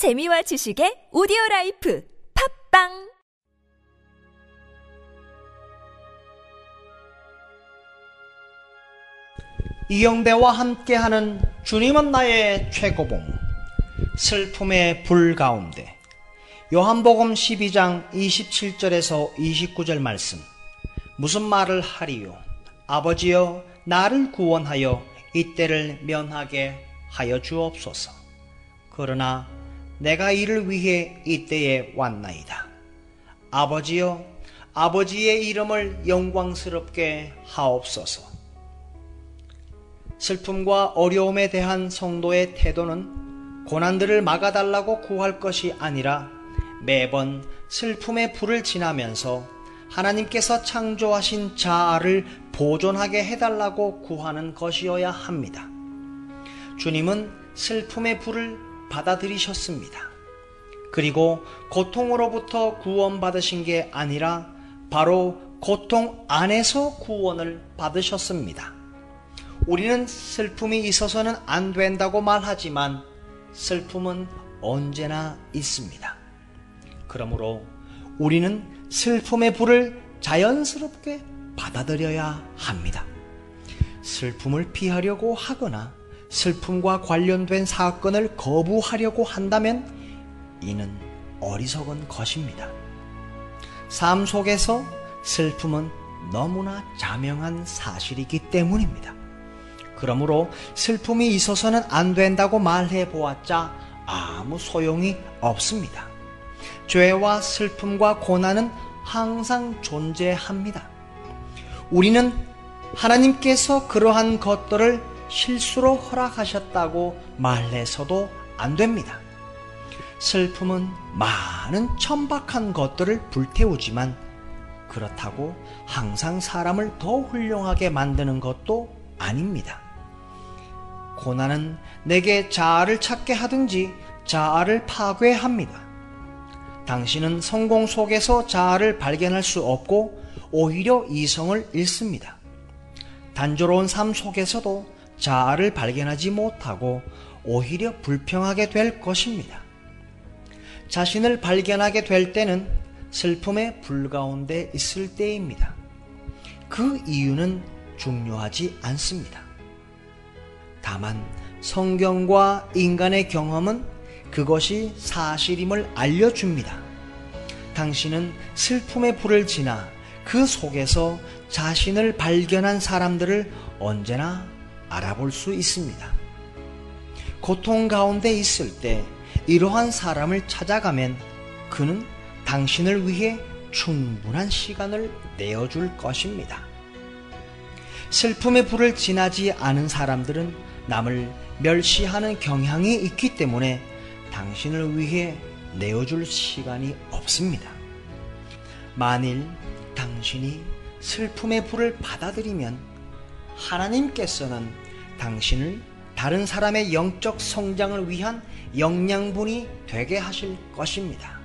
재미와 지식의 오디오 life 팟빵! 이영배와 함께하는 주님은 나의 최고봉 슬픔의 불 가운데. 요한복음 12장 27절에서 29절 말씀. 무슨 말을 하리요? 아버지여 나를 구원하여 이때를 면하게 하여 주옵소서. 그러나 내가 이를 위해 이때에 왔나이다 아버지여 아버지의 이름을 영광스럽게 하옵소서 슬픔과 어려움에 대한 성도의 태도는 고난들을 막아달라고 구할 것이 아니라 매번 슬픔의 불을 지나면서 하나님께서 창조하신 자아를 보존하게 해달라고 구하는 것이어야 합니다. 주님은 슬픔의 불을 받아들이셨습니다. 그리고 고통으로부터 구원받으신 게 아니라 바로 고통 안에서 구원을 받으셨습니다. 우리는 슬픔이 있어서는 안 된다고 말하지만 슬픔은 언제나 있습니다. 그러므로 우리는 슬픔의 불을 자연스럽게 받아들여야 합니다. 슬픔을 피하려고 하거나 슬픔과 관련된 사건을 거부하려고 한다면 이는 어리석은 것입니다. 삶 속에서 슬픔은 너무나 자명한 사실이기 때문입니다. 그러므로 슬픔이 있어서는 안 된다고 말해 보았자 아무 소용이 없습니다. 죄와 슬픔과 고난은 항상 존재합니다. 우리는 하나님께서 그러한 것들을 실수로 허락하셨다고 말해서도 안 됩니다. 슬픔은 많은 천박한 것들을 불태우지만 그렇다고 항상 사람을 더 훌륭하게 만드는 것도 아닙니다. 고난은 내게 자아를 찾게 하든지 자아를 파괴합니다. 당신은 성공 속에서 자아를 발견할 수 없고 오히려 이성을 잃습니다. 단조로운 삶 속에서도 자아를 발견하지 못하고 오히려 불평하게 될 것입니다. 자신을 발견하게 될 때는 슬픔의 불 가운데 있을 때입니다. 그 이유는 중요하지 않습니다. 다만 성경과 인간의 경험은 그것이 사실임을 알려줍니다. 당신은 슬픔의 불을 지나 그 속에서 자신을 발견한 사람들을 언제나 알아볼 수 있습니다. 고통 가운데 있을 때 이러한 사람을 찾아가면 그는 당신을 위해 충분한 시간을 내어줄 것입니다. 슬픔의 불을 지나지 않은 사람들은 남을 멸시하는 경향이 있기 때문에 당신을 위해 내어줄 시간이 없습니다. 만일 당신이 슬픔의 불을 받아들이면 하나님께서는 당신을 다른 사람의 영적 성장을 위한 영양분이 되게 하실 것입니다.